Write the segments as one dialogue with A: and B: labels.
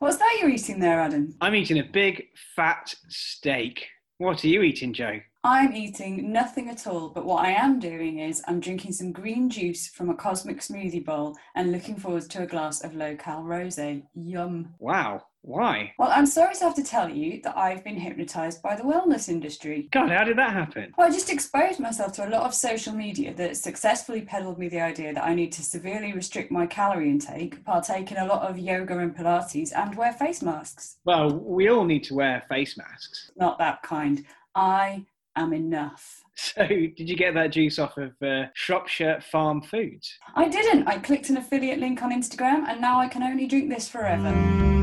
A: What's that you're eating there, Adam?
B: I'm eating a big fat steak. What are you eating, Joe?
A: I'm eating nothing at all, but what I am doing is I'm drinking some green juice from a cosmic smoothie bowl and looking forward to a glass of low cal rose. Yum.
B: Wow. Why?
A: Well, I'm sorry to have to tell you that I've been hypnotized by the wellness industry.
B: God, how did that happen?
A: Well, I just exposed myself to a lot of social media that successfully peddled me the idea that I need to severely restrict my calorie intake, partake in a lot of yoga and Pilates, and wear face masks.
B: Well, we all need to wear face masks.
A: Not that kind. I am enough.
B: So, did you get that juice off of uh, Shropshire Farm Foods?
A: I didn't. I clicked an affiliate link on Instagram and now I can only drink this forever.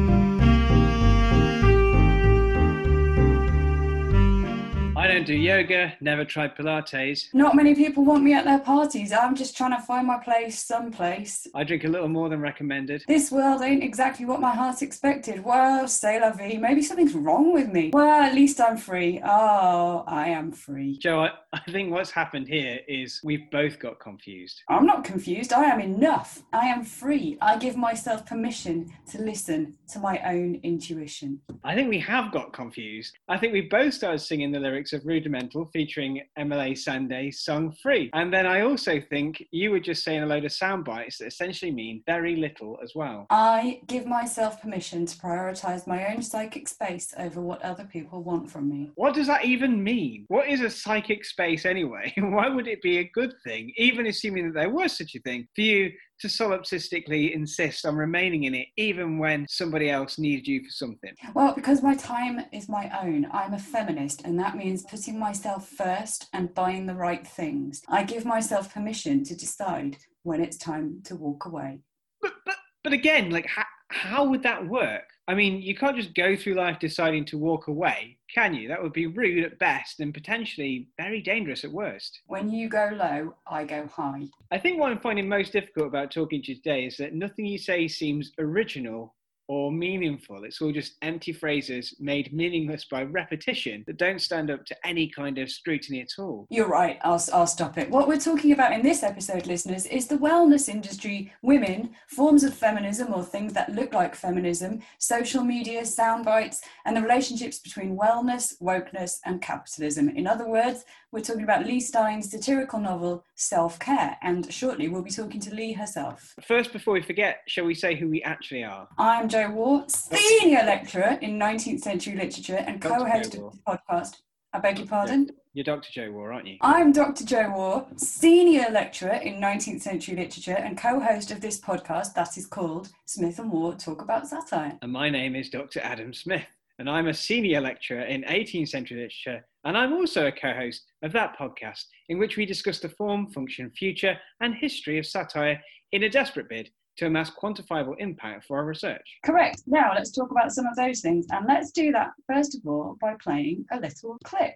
B: I don't do yoga, never tried Pilates.
A: Not many people want me at their parties. I'm just trying to find my place someplace.
B: I drink a little more than recommended.
A: This world ain't exactly what my heart expected. Well, say la vie. Maybe something's wrong with me. Well, at least I'm free. Oh, I am free.
B: Joe, I, I think what's happened here is we've both got confused.
A: I'm not confused. I am enough. I am free. I give myself permission to listen to my own intuition.
B: I think we have got confused. I think we both started singing the lyrics of Rudimental featuring Emeli Sandé sung Free. And then I also think you were just saying a load of sound bites that essentially mean very little as well.
A: I give myself permission to prioritize my own psychic space over what other people want from me.
B: What does that even mean? What is a psychic space anyway? Why would it be a good thing, even assuming that there was such a thing, for you to solipsistically insist on remaining in it even when somebody else needs you for something?
A: Well, because my time is my own. I'm a feminist, and that means putting myself first and buying the right things. I give myself permission to decide when it's time to walk away.
B: But, but, but again, like, how, how would that work? I mean, you can't just go through life deciding to walk away, can you? That would be rude at best and potentially very dangerous at worst.
A: When you go low, I go high.
B: I think what I'm finding most difficult about talking to you today is that nothing you say seems original or meaningful. It's all just empty phrases made meaningless by repetition that don't stand up to any kind of scrutiny at all.
A: You're right, I'll, I'll stop it. What we're talking about in this episode, listeners, is the wellness industry, women, forms of feminism or things that look like feminism, social media, sound bites, and the relationships between wellness, wokeness, and capitalism. In other words, we're talking about Leigh Stein's satirical novel Self Care, and shortly we'll be talking to Leigh herself.
B: First, before we forget, shall we say who we actually are?
A: I'm Joe Waugh, senior lecturer in 19th century literature and co host of the podcast. I beg your pardon?
B: You're Dr. Joe Waugh, aren't you?
A: I'm Dr. Joe Waugh, senior lecturer in 19th century literature and co host of this podcast that is called Smith and Waugh Talk About Satire.
B: And my name is Dr. Adam Smith, and I'm a senior lecturer in 18th century literature, and I'm also a co host of that podcast, in which we discuss the form, function, future, and history of satire in a desperate bid to amass quantifiable impact for our research.
A: Correct. Now let's talk about some of those things, and let's do that first of all by playing a little clip.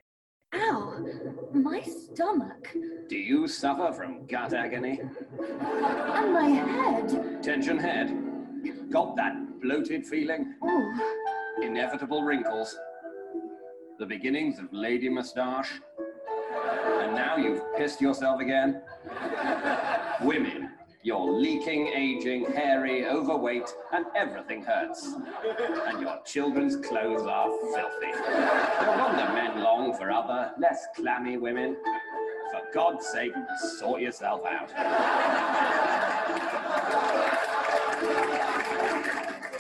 C: Ow, my stomach
D: Do you suffer from gut agony?
C: and my head.
D: Tension head? Got that bloated feeling?
C: Oh,
D: Inevitable wrinkles? The beginnings of lady moustache? And now you've pissed yourself again? Women, you're leaking, aging, hairy, overweight, and everything hurts. And your children's clothes are filthy. No wonder men long for other, less clammy women. For God's sake, sort yourself out.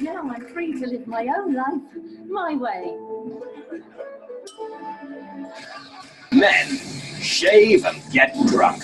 C: now I'm free to live my own life, my way.
D: Men, shave and get drunk.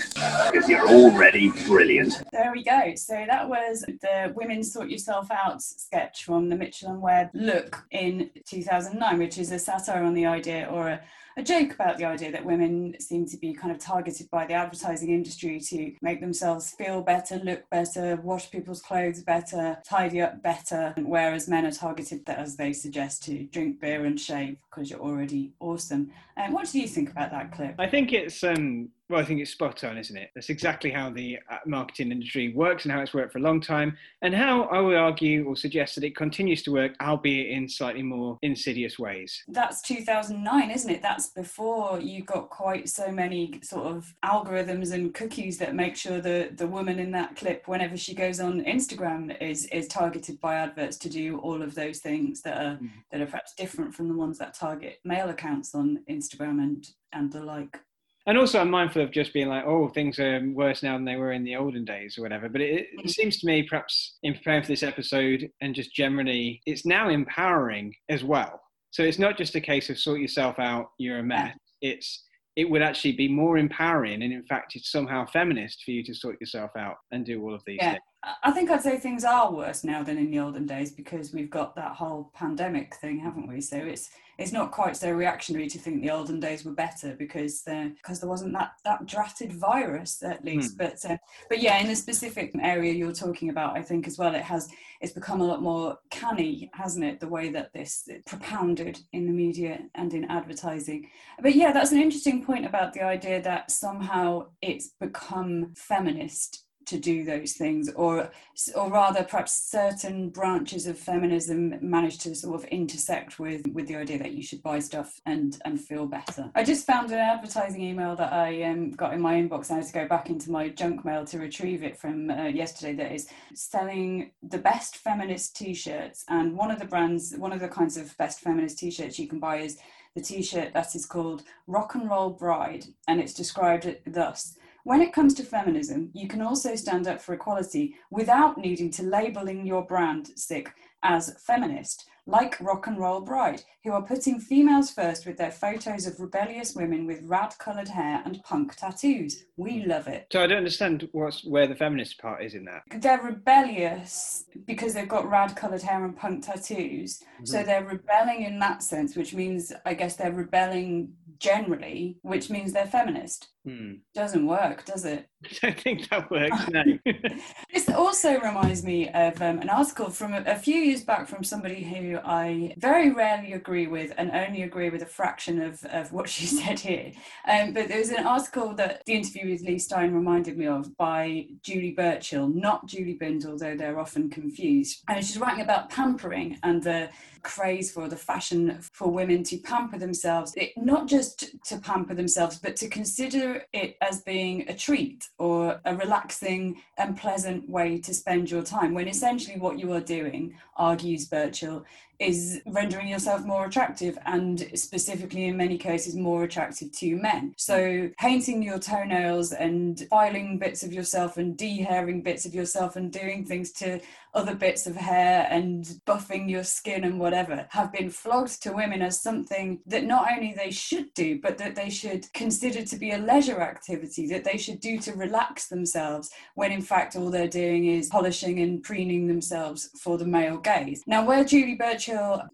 D: Because you're already brilliant.
A: There we go. So that was the Women Sort Yourself Out sketch from the Mitchell and Webb Look in 2009, which is a satire on the idea or a, a joke about the idea that women seem to be kind of targeted by the advertising industry to make themselves feel better, look better, wash people's clothes better, tidy up better, whereas men are targeted, as they suggest, to drink beer and shave because you're already awesome. And what do you think about that clip?
B: I think it's um, Well, I think it's spot on, isn't it? That's exactly how the uh, marketing industry works and how it's worked for a long time, and how I would argue or suggest that it continues to work, albeit in slightly more insidious ways.
A: That's 2009, isn't it? That's before you got quite so many sort of algorithms and cookies that make sure the the woman in that clip, whenever she goes on Instagram, is is targeted by adverts to do all of those things that are mm. that are perhaps different from the ones that target male accounts on Instagram and and the like
B: and also I'm mindful of just being like, oh, things are worse now than they were in the olden days or whatever. But it, it, mm. seems to me, perhaps in preparing for this episode and just generally, it's now empowering as well. So it's not just a case of sort yourself out, you're a mess. It's it would actually be more empowering and in fact it's somehow feminist for you to sort yourself out and do all of these yeah. things
A: I think I'd say things are worse now than in the olden days because we've got that whole pandemic thing, haven't we? So it's it's not quite so reactionary to think the olden days were better because there because there wasn't that that drafted virus at least. Hmm. But uh, but yeah, in the specific area you're talking about, I think as well, it has it's become a lot more canny, hasn't it? The way that this propounded in the media and in advertising. But yeah, that's an interesting point about the idea that somehow it's become feminist to do those things or or rather perhaps certain branches of feminism manage to sort of intersect with with the idea that you should buy stuff and and feel better. I just found an advertising email that i um, got in my inbox. I had to go back into my junk mail to retrieve it from uh, yesterday that is selling the best feminist t-shirts. And one of the brands one of the kinds of best feminist t-shirts you can buy is the t-shirt that is called rock and roll bride. And it's described thus when it comes to feminism, you can also stand up for equality without needing to labeling your brand sick as feminist like Rock and Roll Bride, who are putting females first with their photos of rebellious women with rad coloured hair and punk tattoos. We love it.
B: So I don't understand what's where the feminist part is in that.
A: They're rebellious because they've got rad coloured hair and punk tattoos. Mm-hmm. So they're rebelling in that sense, which means I guess they're rebelling generally, which means they're feminist. Hmm. Doesn't work, does it?
B: I don't think that works, no.
A: also reminds me of um, an article from a, a, few years back from somebody who I very rarely agree with and only agree with a fraction of, of what she said here. Um, but there was an article that the interview with Leigh Stein reminded me of by Julie Burchill, not Julie Bindel, though they're often confused. And she's writing about pampering and the craze for the fashion for women to pamper themselves, it, not just to pamper themselves, but to consider it as being a treat or a relaxing and pleasant way to spend your time. When essentially what you are doing, argues Burchill, is rendering yourself more attractive and specifically in many cases more attractive to men. So painting your toenails and filing bits of yourself and de-hairing bits of yourself and doing things to other bits of hair and buffing your skin and whatever have been flogged to women as something that not only they should do but that they should consider to be a leisure activity that they should do to relax themselves when in fact all they're doing is polishing and preening themselves for the male gaze. Now where Julie Birch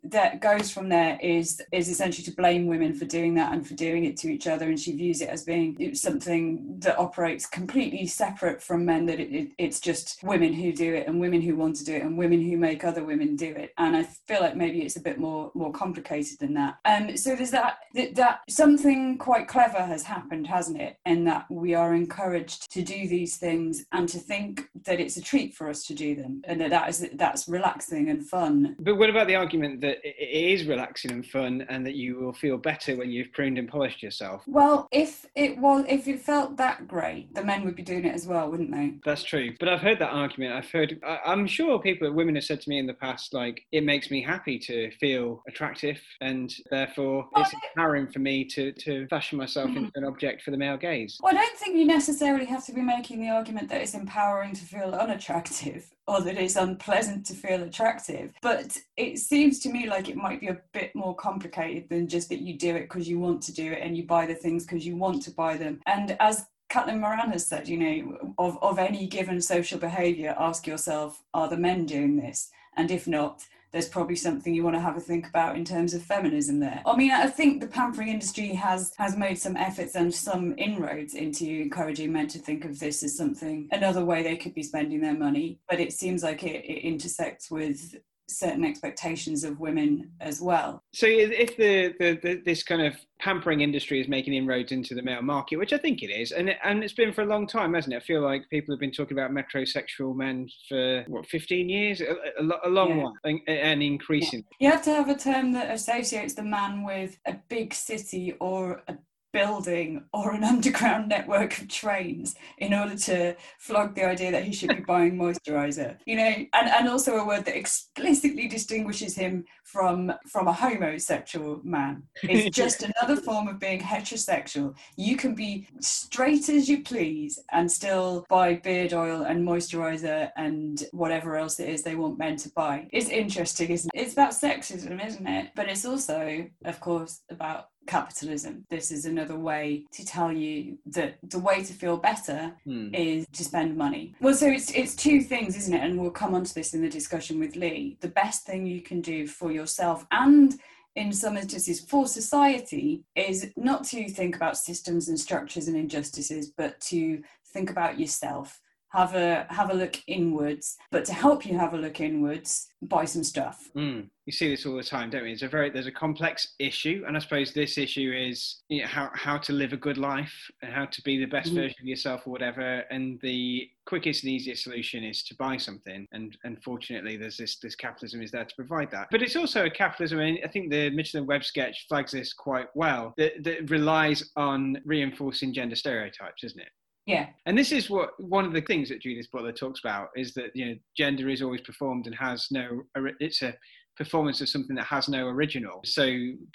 A: that goes from there is is essentially to blame women for doing that and for doing it to each other, and she views it as being something that operates completely separate from men. That it, it, it's just women who do it, and women who want to do it, and women who make other women do it. And I feel like maybe it's a bit more more complicated than that. Um, so there's that that, that something quite clever has happened, hasn't it? In that we are encouraged to do these things and to think that it's a treat for us to do them, and that that is that's relaxing and fun.
B: But what about the argument that it is relaxing and fun and that you will feel better when you've pruned and polished yourself.
A: Well, if it was, if it felt that great, the men would be doing it as well, wouldn't they?
B: That's true. But I've heard that argument. I've heard, I, am sure people, women have said to me in the past, like, it makes me happy to feel attractive and therefore well, it's empowering for me to, to fashion myself mm-hmm. into an object for the male gaze.
A: Well, I don't think you necessarily have to be making the argument that it's empowering to feel unattractive or that it's unpleasant to feel attractive. But it seems to me like it might be a bit more complicated than just that you do it because you want to do it and you buy the things because you want to buy them. And as Caitlin Moran has said, you know, of, of any given social behaviour, ask yourself, are the men doing this? And if not, there's probably something you want to have a think about in terms of feminism there. I mean, I think the pampering industry has has made some efforts and some inroads into encouraging men to think of this as something another way they could be spending their money, but it seems like it, it intersects with certain expectations of women as well.
B: So if the, the, the, this kind of pampering industry is making inroads into the male market, which I think it is, and it, and it's been for a long time, hasn't it? I feel like people have been talking about metrosexual men for what 15 years, a, a, a long yeah. while, and, and increasing.
A: Yeah. You have to have a term that associates the man with a big city or a building or an underground network of trains in order to flog the idea that he should be buying moisturizer. You know and, and also a word that explicitly distinguishes him from from a homosexual man. It's just another form of being heterosexual. You can be straight as you please and still buy beard oil and moisturizer and whatever else it is they want men to buy. It's interesting isn't it? It's about sexism isn't it? But it's also of course about capitalism. This is another way to tell you that the way to feel better hmm. is to spend money. Well, so it's it's two things, isn't it? And we'll come on to this in the discussion with Leigh. The best thing you can do for yourself and in some instances for society is not to think about systems and structures and injustices, but to think about yourself have a have a look inwards but to help you have a look inwards buy some stuff
B: mm. you see this all the time don't we it's a very there's a complex issue and i suppose this issue is you know, how how to live a good life and how to be the best mm. version of yourself or whatever and the quickest and easiest solution is to buy something and unfortunately there's this this capitalism is there to provide that but it's also a capitalism and i think the Mitchell and Webb sketch flags this quite well that, that relies on reinforcing gender stereotypes isn't it
A: yeah.
B: And this is what one of the things that Judith Butler talks about is that you know gender is always performed and has no it's a performance of something that has no original. So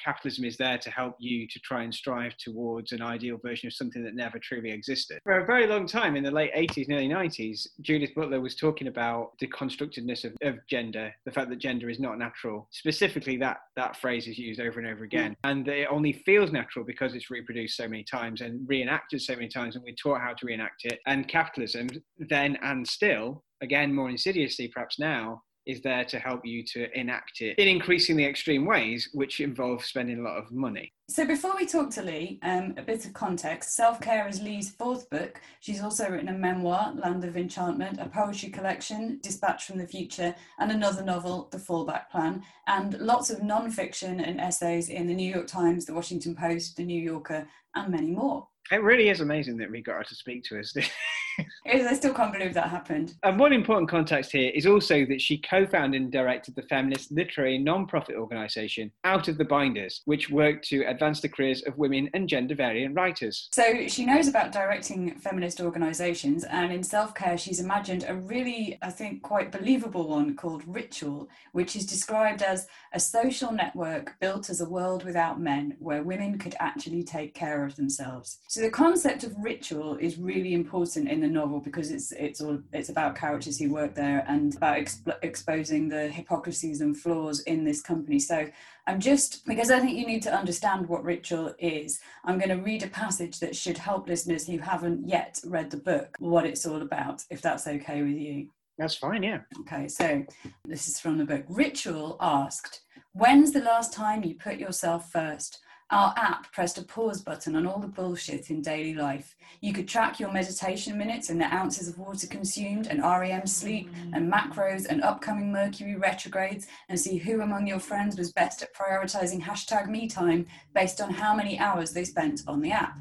B: capitalism is there to help you to try and strive towards an ideal version of something that never truly existed. For a very long time in the late 80s and early 90s, Judith Butler was talking about the constructedness of, of gender, the fact that gender is not natural. Specifically, that, that phrase is used over and over again. And it only feels natural because it's reproduced so many times and reenacted so many times, and we're taught how to reenact it. And capitalism, then and still, again, more insidiously perhaps now, is there to help you to enact it in increasingly extreme ways, which involve spending a lot of money.
A: So, before we talk to Leigh, um, a bit of context Self Care is Leigh's fourth book. She's also written a memoir, Land of Enchantment, a poetry collection, Dispatch from the Future, and another novel, The Fallback Plan, and lots of non fiction and essays in the New York Times, The Washington Post, The New Yorker, and many more.
B: It really is amazing that we got her to speak to us.
A: I still can't believe that happened.
B: And one important context here is also that she co founded and directed the feminist literary non profit organisation Out of the Binders, which worked to advance the careers of women and gender variant writers.
A: So she knows about directing feminist organisations, and in self care, she's imagined a really, I think, quite believable one called Ritual, which is described as a social network built as a world without men, where women could actually take care of themselves. So the concept of ritual is really important in the novel because it's it's all it's about characters who work there and about exp- exposing the hypocrisies and flaws in this company. So I'm just because I think you need to understand what ritual is. I'm going to read a passage that should help listeners who haven't yet read the book what it's all about, if that's okay with you.
B: That's fine, yeah.
A: Okay, so this is from the book. Ritual asked, When's the last time you put yourself first? Our app pressed a pause button on all the bullshit in daily life. You could track your meditation minutes and the ounces of water consumed, and REM sleep, mm. and macros, and upcoming Mercury retrogrades, and see who among your friends was best at prioritizing hashtag me time based on how many hours they spent on the app.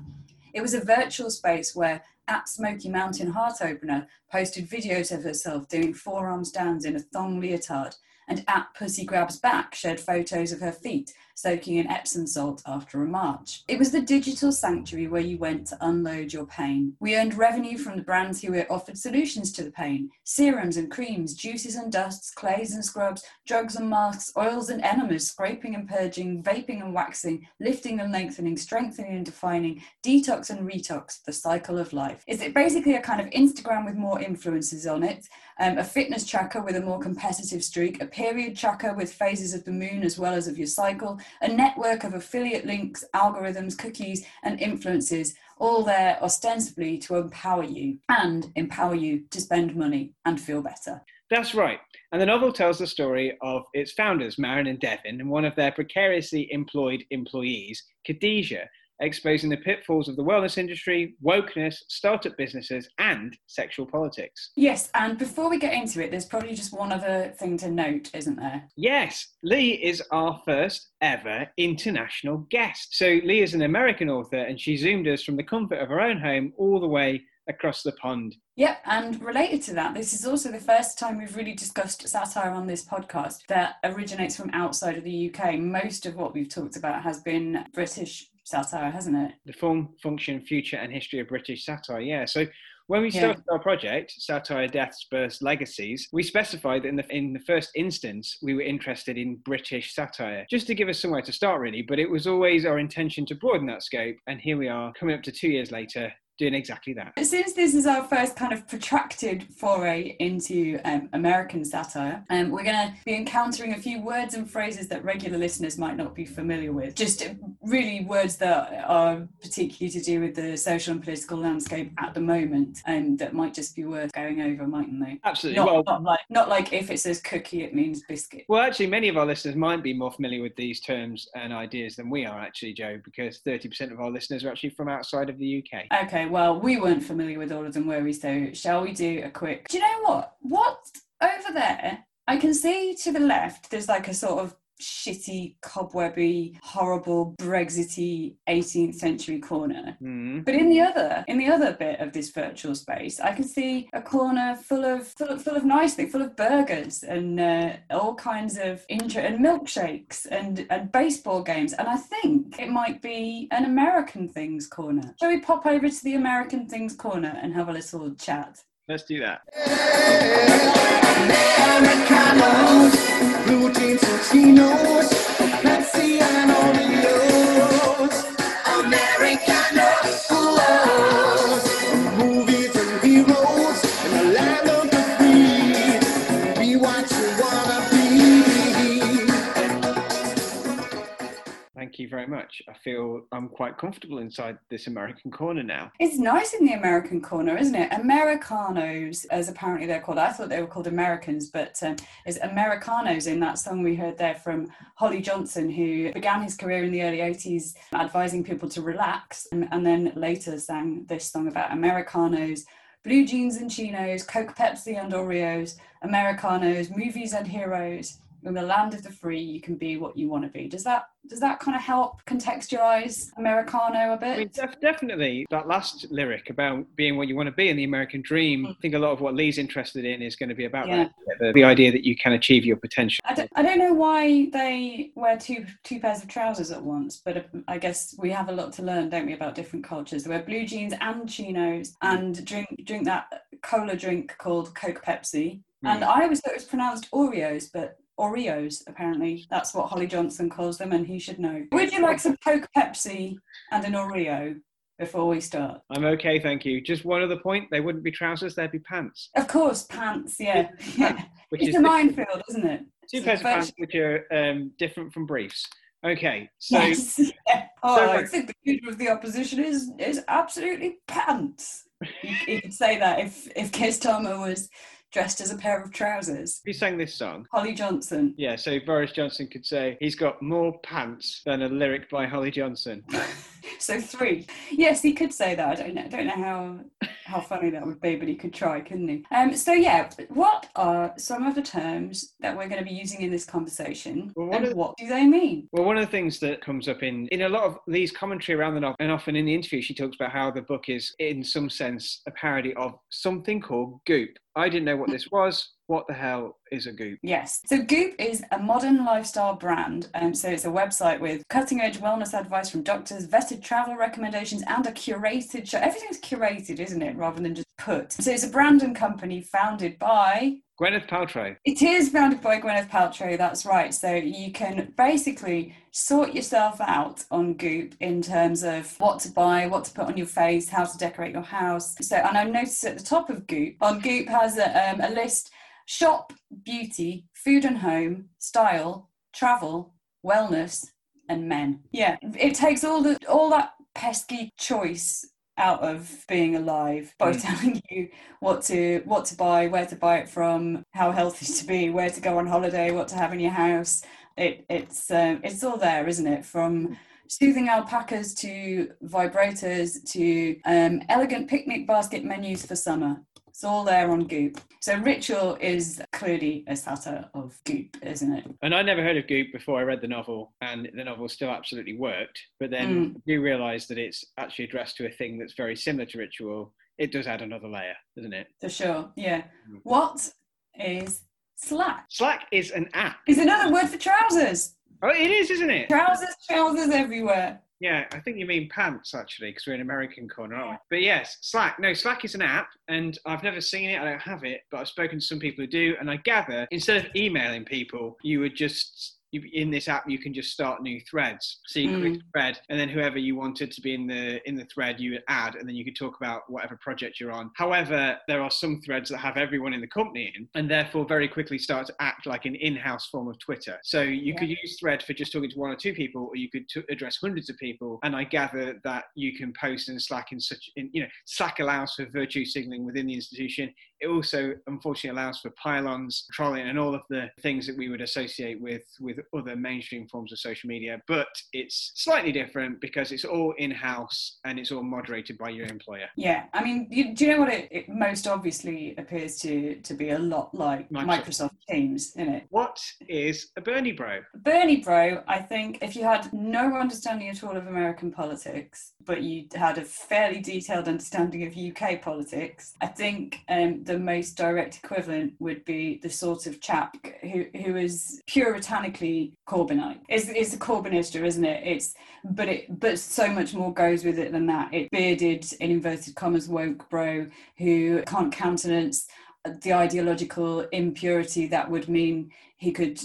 A: It was a virtual space where at Smoky Mountain Heart Opener posted videos of herself doing forearm stands in a thong leotard, and at Pussy Grabs Back shared photos of her feet soaking in Epsom salt after a march. It was the digital sanctuary where you went to unload your pain. We earned revenue from the brands who offered solutions to the pain serums and creams, juices and dusts, clays and scrubs, drugs and masks, oils and enemas, scraping and purging, vaping and waxing, lifting and lengthening, strengthening and defining, detox and retox, the cycle of life. Is it basically a kind of Instagram with more influences on it? Um, a fitness tracker with a more competitive streak, a period tracker with phases of the moon as well as of your cycle, a network of affiliate links, algorithms, cookies, and influences, all there ostensibly to empower you and empower you to spend money and feel better.
B: That's right. And the novel tells the story of its founders, Maren and Devin, and one of their precariously employed employees, Khadija, exposing the pitfalls of the wellness industry, wokeness, startup businesses, and sexual politics.
A: Yes, and before we get into it, there's probably just one other thing to note, isn't there?
B: Yes, Leigh is our first ever international guest. So, Leigh is an American author, and she zoomed us from the comfort of her own home all the way across the pond.
A: Yep, and related to that, this is also the first time we've really discussed satire on this podcast that originates from outside of the UK. Most of what we've talked about has been British satire, hasn't it?
B: The form, function, future, and history of British satire. Yeah. So when we started yeah. our project, Satire, Deaths, Births, Legacies, we specified that in the, in the first instance, we were interested in British satire, just to give us somewhere to start, really. But it was always our intention to broaden that scope. And here we are, coming up to two years later, doing exactly that.
A: Since this is our first kind of protracted foray into um, American satire, um, we're going to be encountering a few words and phrases that regular listeners might not be familiar with. Just really words that are particularly to do with the social and political landscape at the moment, and um, that might just be worth going over, mightn't they?
B: Absolutely.
A: Not,
B: well,
A: not like not like if it says cookie, it means biscuit.
B: Well, actually, many of our listeners might be more familiar with these terms and ideas than we are, actually, Joe, because 30% of our listeners are actually from outside of the UK.
A: Okay well, we weren't familiar with all of them, were we? So, shall we do a quick? Do you know what? What over there? I can see to the left. There's like a sort of shitty, cobwebby, horrible, Brexity 18th century corner.
B: Mm.
A: But in the other, in the other bit of this virtual space, I can see a corner full of full of, full of nice things, full of burgers and uh, all kinds of intro and milkshakes and and baseball games. And I think it might be an American things corner. Shall we pop over to the American things corner and have a little chat?
B: Let's do that.
E: Americanos,
B: Thank you very much. I feel I'm quite comfortable inside this American corner now.
A: It's nice in the American corner, isn't it? Americanos, as apparently they're called. I thought they were called Americans, but um, it's Americanos in that song we heard there from Holly Johnson, who began his career in the early 80s advising people to relax and, and then later sang this song about Americanos. Blue jeans and chinos, Coke, Pepsi, and Oreos, Americanos, movies and heroes. In the land of the free, you can be what you want to be. Does that does that kind of help contextualize Americano a bit?
B: I mean, def- definitely that last lyric about being what you want to be in the American dream. I think a lot of what Leigh's interested in is going to be about
A: Yeah.
B: that, the, the idea that you can achieve your potential.
A: I don't, I don't know why they wear two two pairs of trousers at once, but uh, I guess we have a lot to learn, don't we, about different cultures. They wear blue jeans and chinos and drink drink that cola drink called Coke Pepsi. And I always thought it was pronounced Oreos, but Oreos apparently that's what Holly Johnson calls them, and he should know. Would you like some Coke Pepsi and an Oreo before we start?
B: I'm okay, thank you. Just one other point: they wouldn't be trousers; they'd be pants.
A: Of course, pants. Yeah, yeah.
B: Which
A: It's
B: is
A: a minefield, isn't it?
B: two pairs of pants which are um, different from briefs. Okay, so
A: yes. yeah. Oh,
B: so
A: I think the leader of the opposition is is absolutely pants. You, you could say that if if Keir Starmer was dressed as a pair of trousers.
B: who sang this song?
A: Holly Johnson.
B: Yeah, so Boris Johnson could say he's got more pants than a lyric by Holly Johnson.
A: So three. Yes, he could say that. I don't know. I don't know how how funny that would be, but he could try, couldn't he? Um. So yeah, what are some of the terms that we're going to be using in this conversation,
B: Well,
A: and
B: the-
A: what do they mean?
B: Well, one of the things that comes up in, in a lot of these commentary around the novel, and often in the interview, she talks about how the book is, in some sense, a parody of something called Goop. I didn't know what this was. What the hell is a Goop?
A: Yes. So Goop is a modern lifestyle brand. Um, so it's a website with cutting edge wellness advice from doctors, vetted travel recommendations, and a curated show. Everything's curated, isn't it? Rather than just put. So it's a brand and company founded by
B: Gwyneth Paltrow.
A: it is founded by Gwyneth Paltrow, that's right. So you can basically sort yourself out on Goop in terms of what to buy, what to put on your face, how to decorate your house. So, and I noticed at the top of Goop, on Goop has a, um, a list shop, beauty, food and home, style, travel, wellness, and men. Yeah, it takes all the all that pesky choice out of being alive by
B: Mm.
A: telling you what to what to buy, where to buy it from, how healthy to be, where to go on holiday, what to have in your house. It it's um, it's all there, isn't it? From soothing alpacas to vibrators to um, elegant picnic basket menus for summer. It's all there on Goop. So Ritual is clearly a satire of Goop, isn't it?
B: And I never heard of Goop before I read the novel, and the novel still absolutely worked. But then
A: Mm.
B: you realise that it's actually addressed to a thing that's very similar to Ritual. It does add another layer, doesn't it?
A: For sure. Yeah.
B: Mm.
A: What is Slack?
B: Slack is an app.
A: Is another word for trousers.
B: Oh, it is, isn't it?
A: Trousers, trousers everywhere.
B: Yeah, I think you mean pants actually, because we're in American corner, aren't we? But yes, Slack. No, Slack is an app, and I've never seen it. I don't have it, but I've spoken to some people who do, and I gather instead of emailing people, you would just you, in this app you can just start new threads. So you create a mm. thread, and then whoever you wanted to be in the in the thread, you would add, and then you could talk about whatever project you're on. However, there are some threads that have everyone in the company in, and therefore very quickly start to act like an in-house form of Twitter. So you
A: Yeah.
B: could use Thread for just talking to one or two people, or you could t- address hundreds of people. And I gather that you can post in Slack in such, in, you know, Slack allows for virtue signaling within the institution. It also, unfortunately, allows for pile-ons, trolling, and all of the things that we would associate with with other mainstream forms of social media. But it's slightly different because it's all in-house and it's all moderated by your employer.
A: Yeah, I mean, you, do you know what it, it most obviously appears to to be a lot like
B: Microsoft.
A: Microsoft, Teams, isn't it?
B: What is a Bernie bro?
A: Bernie Bro, I think if you had no understanding at all of American politics, but you had a fairly detailed understanding of UK politics, I think um, the most direct equivalent would be the sort of chap who, who is puritanically Corbynite. It's, it's a Corbynista, isn't it? It's but it but so much more goes with it than that. It bearded in inverted commas woke bro who can't countenance the ideological impurity that would mean he could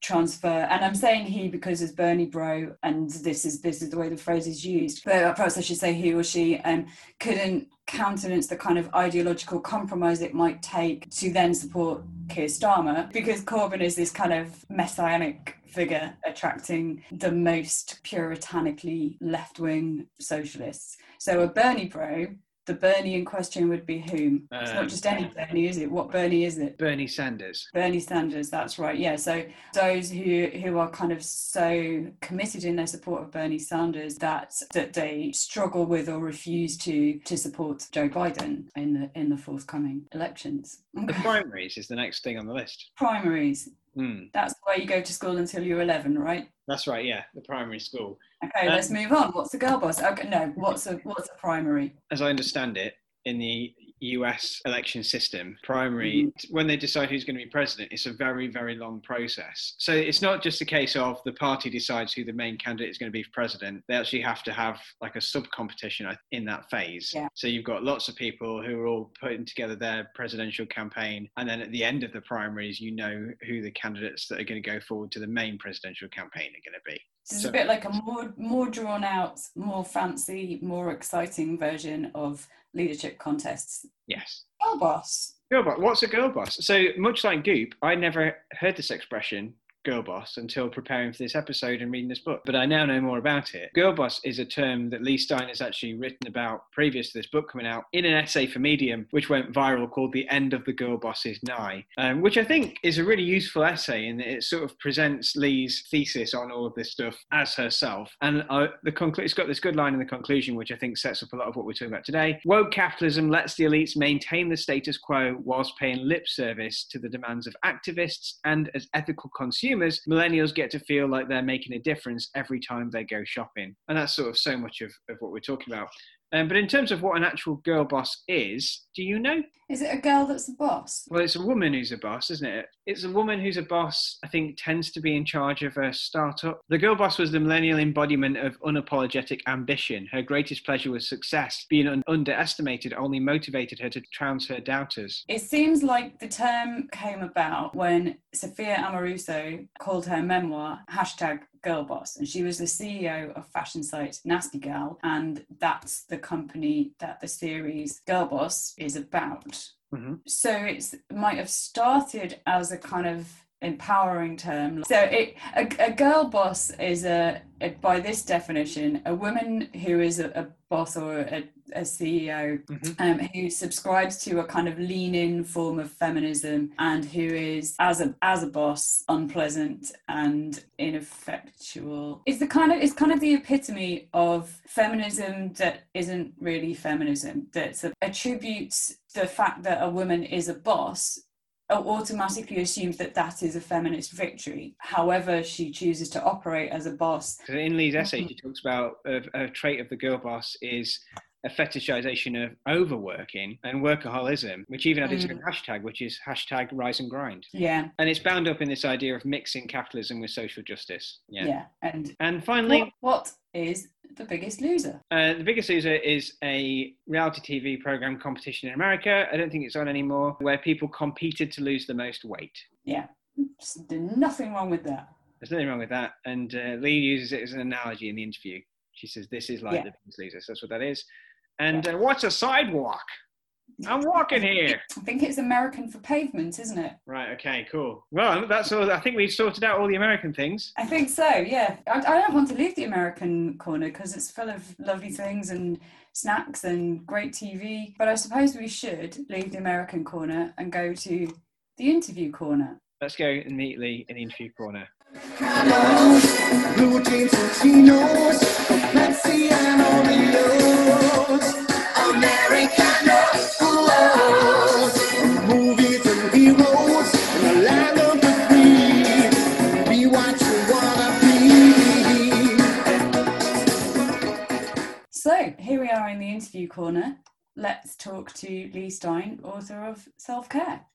A: transfer. And i'm saying he because it's bernie bro and this is this is the way the phrase is used. But perhaps i should say he or she um, couldn't countenance the kind of ideological compromise it might take to then support keir starmer because corbyn is this kind of messianic figure attracting the most puritanically left-wing socialists. So a bernie bro the bernie in question would be whom it's
B: Um,
A: not just any bernie is it what bernie is it
B: Bernie Sanders.
A: Bernie Sanders, that's right. Yeah. So those who who are kind of so committed in their support of Bernie Sanders that that they struggle with or refuse to to support Joe Biden in the in the forthcoming elections.
B: The primaries is the next thing on the list.
A: Primaries.
B: Hmm.
A: That's where you go to school until you're 11, right?
B: That's right, yeah, the primary school.
A: Okay,
B: Um,
A: let's move on. What's a girl boss? Okay, no. What's a what's a primary?
B: As I understand it, in the US election system, primary, mm-hmm. when they decide who's going to be president, it's a very, very long process. So it's not just a case of the party decides who the main candidate is going to be for president. They actually have to have like a sub competition in that phase.
A: Yeah.
B: So you've got lots of people who are all putting together their presidential campaign. And then at the end of the primaries, you know who the candidates that are going to go forward to the main presidential campaign are going to be.
A: This is
B: So-
A: a bit like a more more drawn out, more fancy, more exciting version of leadership contests.
B: Yes.
A: Girl boss.
B: Girl boss. What's a girl boss? So much like Goop, I never heard this expression girl boss until preparing for this episode and reading this book. But I now know more about it. Girl boss is a term that Leigh Stein has actually written about previous to this book coming out in an essay for Medium, which went viral called "The End of the Girl Boss Is Nigh," um, which I think is a really useful essay, and it sort of presents Leigh's thesis on all of this stuff as herself. And uh, the conclu- it's got this good line in the conclusion, which I think sets up a lot of what we're talking about today. Woke capitalism lets the elites maintain the status quo whilst paying lip service to the demands of activists, and as ethical consumers, millennials get to feel like they're making a difference every time they go shopping. And that's sort of so much of, of what we're talking about. Um, but in terms of what an actual girl boss is, do you know?
A: Is it a girl that's a boss?
B: Well, it's a woman who's a boss, isn't it? It's a woman who's a boss, I think, tends to be in charge of a startup. The girl boss was the millennial embodiment of unapologetic ambition. Her greatest pleasure was success. Being un- underestimated only motivated her to trounce her doubters.
A: It seems like the term came about when Sophia Amoruso called her memoir hashtag girl boss and she was the ceo of fashion site nasty gal and that's the company that the series girl boss is about
B: Mhm.
A: so it's might have started as a kind of empowering term. So it, a, a girl boss is a, a, by this definition, a woman who is a, a boss or a, a CEO
B: Mhm.
A: um, who subscribes to a kind of lean-in form of feminism and who is, as a as a boss, unpleasant and ineffectual. It's the kind of it's kind of the epitome of feminism that isn't really feminism. That attributes the fact that a woman is a boss automatically assumes that that is a feminist victory. However, she chooses to operate as a boss.
B: So in Lee's essay,
A: Mhm.
B: she talks about a, a trait of the girl boss is a fetishization of overworking and workaholism, which even had its own hashtag, which is hashtag rise and grind.
A: Yeah,
B: And it's bound up in this idea of mixing capitalism with social justice.
A: yeah.
B: Yeah.
A: And
B: And finally,
A: what, what is the biggest loser?
B: Uh, the Biggest Loser is a reality TV program competition in America. I don't think it's on anymore, where people competed to lose the most weight.
A: Yeah, Just nothing wrong with that.
B: There's nothing wrong with that. And uh, Leigh uses it as an analogy in the interview. She says, This is like
A: Yeah.
B: the Biggest Loser. So that's what that is. And uh, what's a sidewalk? I'm walking here.
A: I think it's American for pavement, isn't it?
B: Right, okay, cool. Well, that's all. I think we've sorted out all the American things.
A: I think so, yeah. I, I don't want to leave the American corner because it's full of lovely things and snacks and great TV. But I suppose we should leave the American corner and go to the interview corner.
B: Let's go and meet Leigh in the interview corner.
E: Blue
A: corner. Let's talk to Leigh Stein, author of Self Care.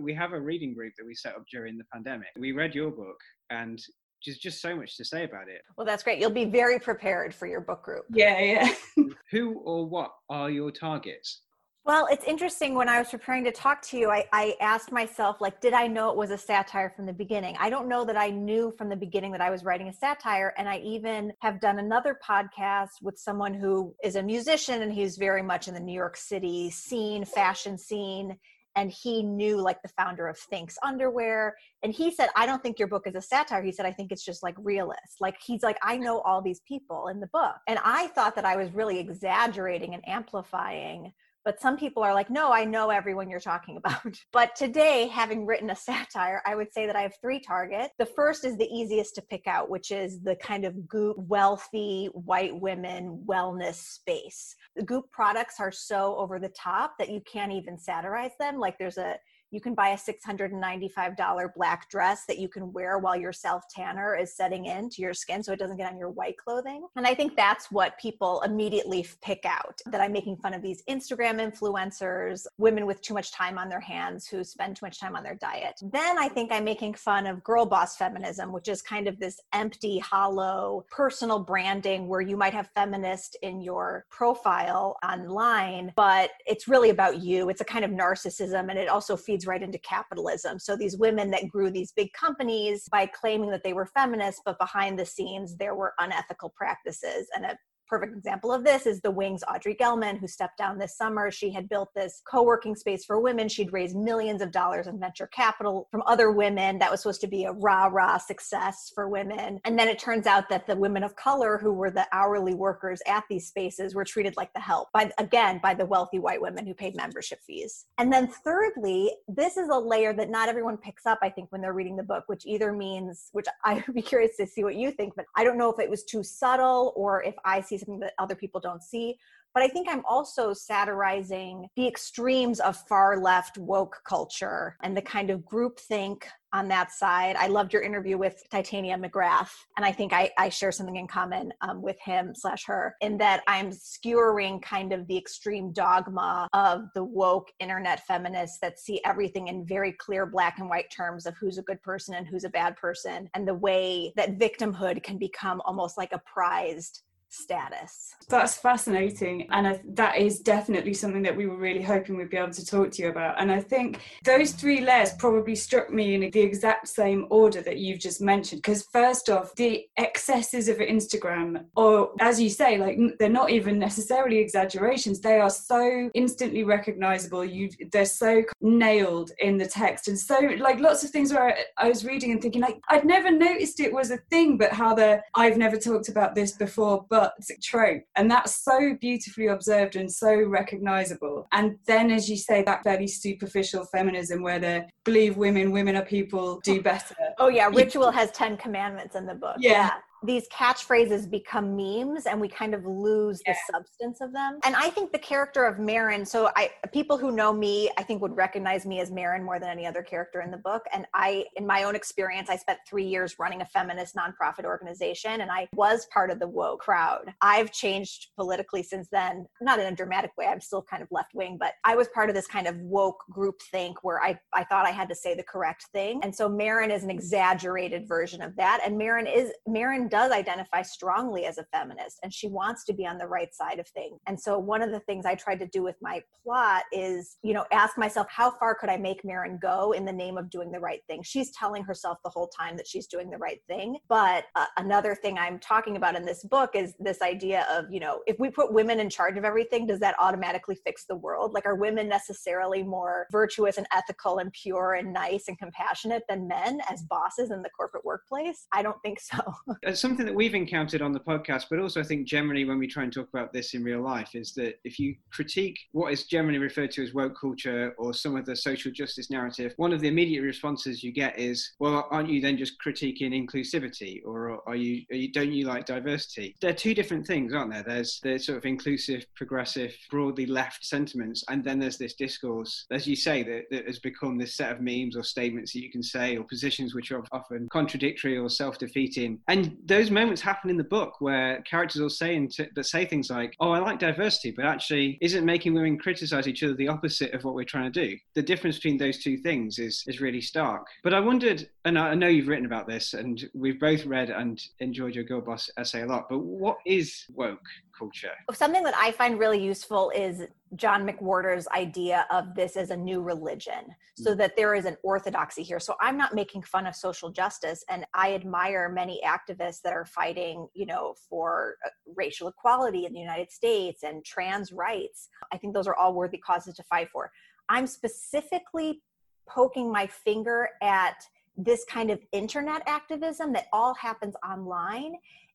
B: We have a reading group that we set up during the pandemic. We read your book and just just so much to say about it.
F: Well, that's great. You'll be very prepared for your book group.
A: Yeah, yeah.
B: Who or what are your targets?
F: Well, it's interesting. When I was preparing to talk to you, I, I asked myself, like, did I know it was a satire from the beginning? I don't know that I knew from the beginning that I was writing a satire. And I even have done another podcast with someone who is a musician and he's very much in the New York City scene, fashion scene. And he knew like the founder of Thinx Underwear. And he said, I don't think your book is a satire. He said, I think it's just like realist. Like, he's like, I know all these people in the book. And I thought that I was really exaggerating and amplifying but some people are like no i know everyone you're talking about. But today having written a satire i would say that i have three targets. The first is the easiest to pick out which is the kind of goop wealthy white women wellness space. The goop products are so over the top that you can't even satirize them. Like there's a you can buy a $695 black dress that you can wear while your self tanner is setting into your skin so it doesn't get on your white clothing. And I think that's what people immediately pick out that I'm making fun of these Instagram influencers, women with too much time on their hands who spend too much time on their diet. Then I think I'm making fun of girl boss feminism, which is kind of this empty, hollow personal branding where you might have feminist in your profile online, but it's really about you. It's a kind of narcissism and it also feeds right into capitalism. So these women that grew these big companies by claiming that they were feminists, but behind the scenes there were unethical practices and a perfect example of this is the Wing's Audrey Gelman, who stepped down this summer. She had built this co working space for women. She'd raised millions of dollars in venture capital from other women. That was supposed to be a rah rah success for women. And then it turns out that the women of color who were the hourly workers at these spaces were treated like the help by, again, by the wealthy white women who paid membership fees. And then thirdly, this is a layer that not everyone picks up, I think, when they're reading the book, which either means, which I would be curious to see what you think, but I don't know if it was too subtle or if I see something that other people don't see. But I think I'm also satirizing the extremes of far left woke culture and the kind of groupthink on that side. I loved your interview with Titania McGrath, and I think I, I share something in common um, with him slash her in that I'm skewering kind of the extreme dogma of the woke internet feminists that see everything in very clear black and white terms of who's a good person and who's a bad person, and the way that victimhood can become almost like a prized status.
A: That's fascinating. And I, that is definitely something that we were really hoping we'd be able to talk to you about. And I think those three layers probably struck me in the exact same order that you've just mentioned. Because, first off, the excesses of Instagram, or as you say, like they're not even necessarily exaggerations, they are so instantly recognizable. You, they're so nailed in the text. And so, like, lots of things where I, I was reading and thinking, like, I'd never noticed it was a thing, but how the I've never talked about this before, but trope and that's so beautifully observed and so recognizable. And then as you say that fairly superficial feminism where they believe women women are people do better.
F: Oh yeah ritual has 10 commandments in the book.
A: Yeah.
F: yeah these catchphrases become memes and we kind of lose
A: Yeah.
F: the substance of them. And I think the character of Maren, so I people who know me, I think would recognize me as Maren more than any other character in the book. And I in my own experience, I spent 3 years running a feminist nonprofit organization and I was part of the woke crowd. I've changed politically since then, not in a dramatic way. I'm still kind of left wing, but I was part of this kind of woke group think where I I thought I had to say the correct thing. And so Maren is an exaggerated version of that and Maren is Maren does identify strongly as a feminist and she wants to be on the right side of things. And so one of the things I tried to do with my plot is, you know, ask myself how far could I make Maren go in the name of doing the right thing? She's telling herself the whole time that she's doing the right thing. But uh, another thing I'm talking about in this book is this idea of, you know, if we put women in charge of everything, does that automatically fix the world? Like are women necessarily more virtuous and ethical and pure and nice and compassionate than men as bosses in the corporate workplace? I don't think so.
B: It's something that we've encountered on the podcast, but also I think generally when we try and talk about this in real life, is that if you critique what is generally referred to as woke culture or some of the social justice narrative, one of the immediate responses you get is, "Well, aren't you then just critiquing inclusivity, or are you, are you don't you like diversity?" They're two different things, aren't there? There's the sort of inclusive, progressive, broadly left sentiments, and then there's this discourse, as you say, that, that has become this set of memes or statements that you can say or positions which are often contradictory or self-defeating, and those moments happen in the book where characters will say and that say things like, "Oh, I like diversity," but actually isn't making women criticize each other the opposite of what we're trying to do. The difference between those two things is is really stark. But I wondered, and I I know you've written about this, and we've both read and enjoyed your Girl Boss essay a lot. But what is woke culture?
F: Something that I find really useful is John McWhorter's idea of this as a new religion, so that there is an orthodoxy here. So I'm not making fun of social justice, and I admire many activists that are fighting, you know, for uh, racial equality in the United States and trans rights. I think those are all worthy causes to fight for. I'm specifically poking my finger at this kind of internet activism that all happens online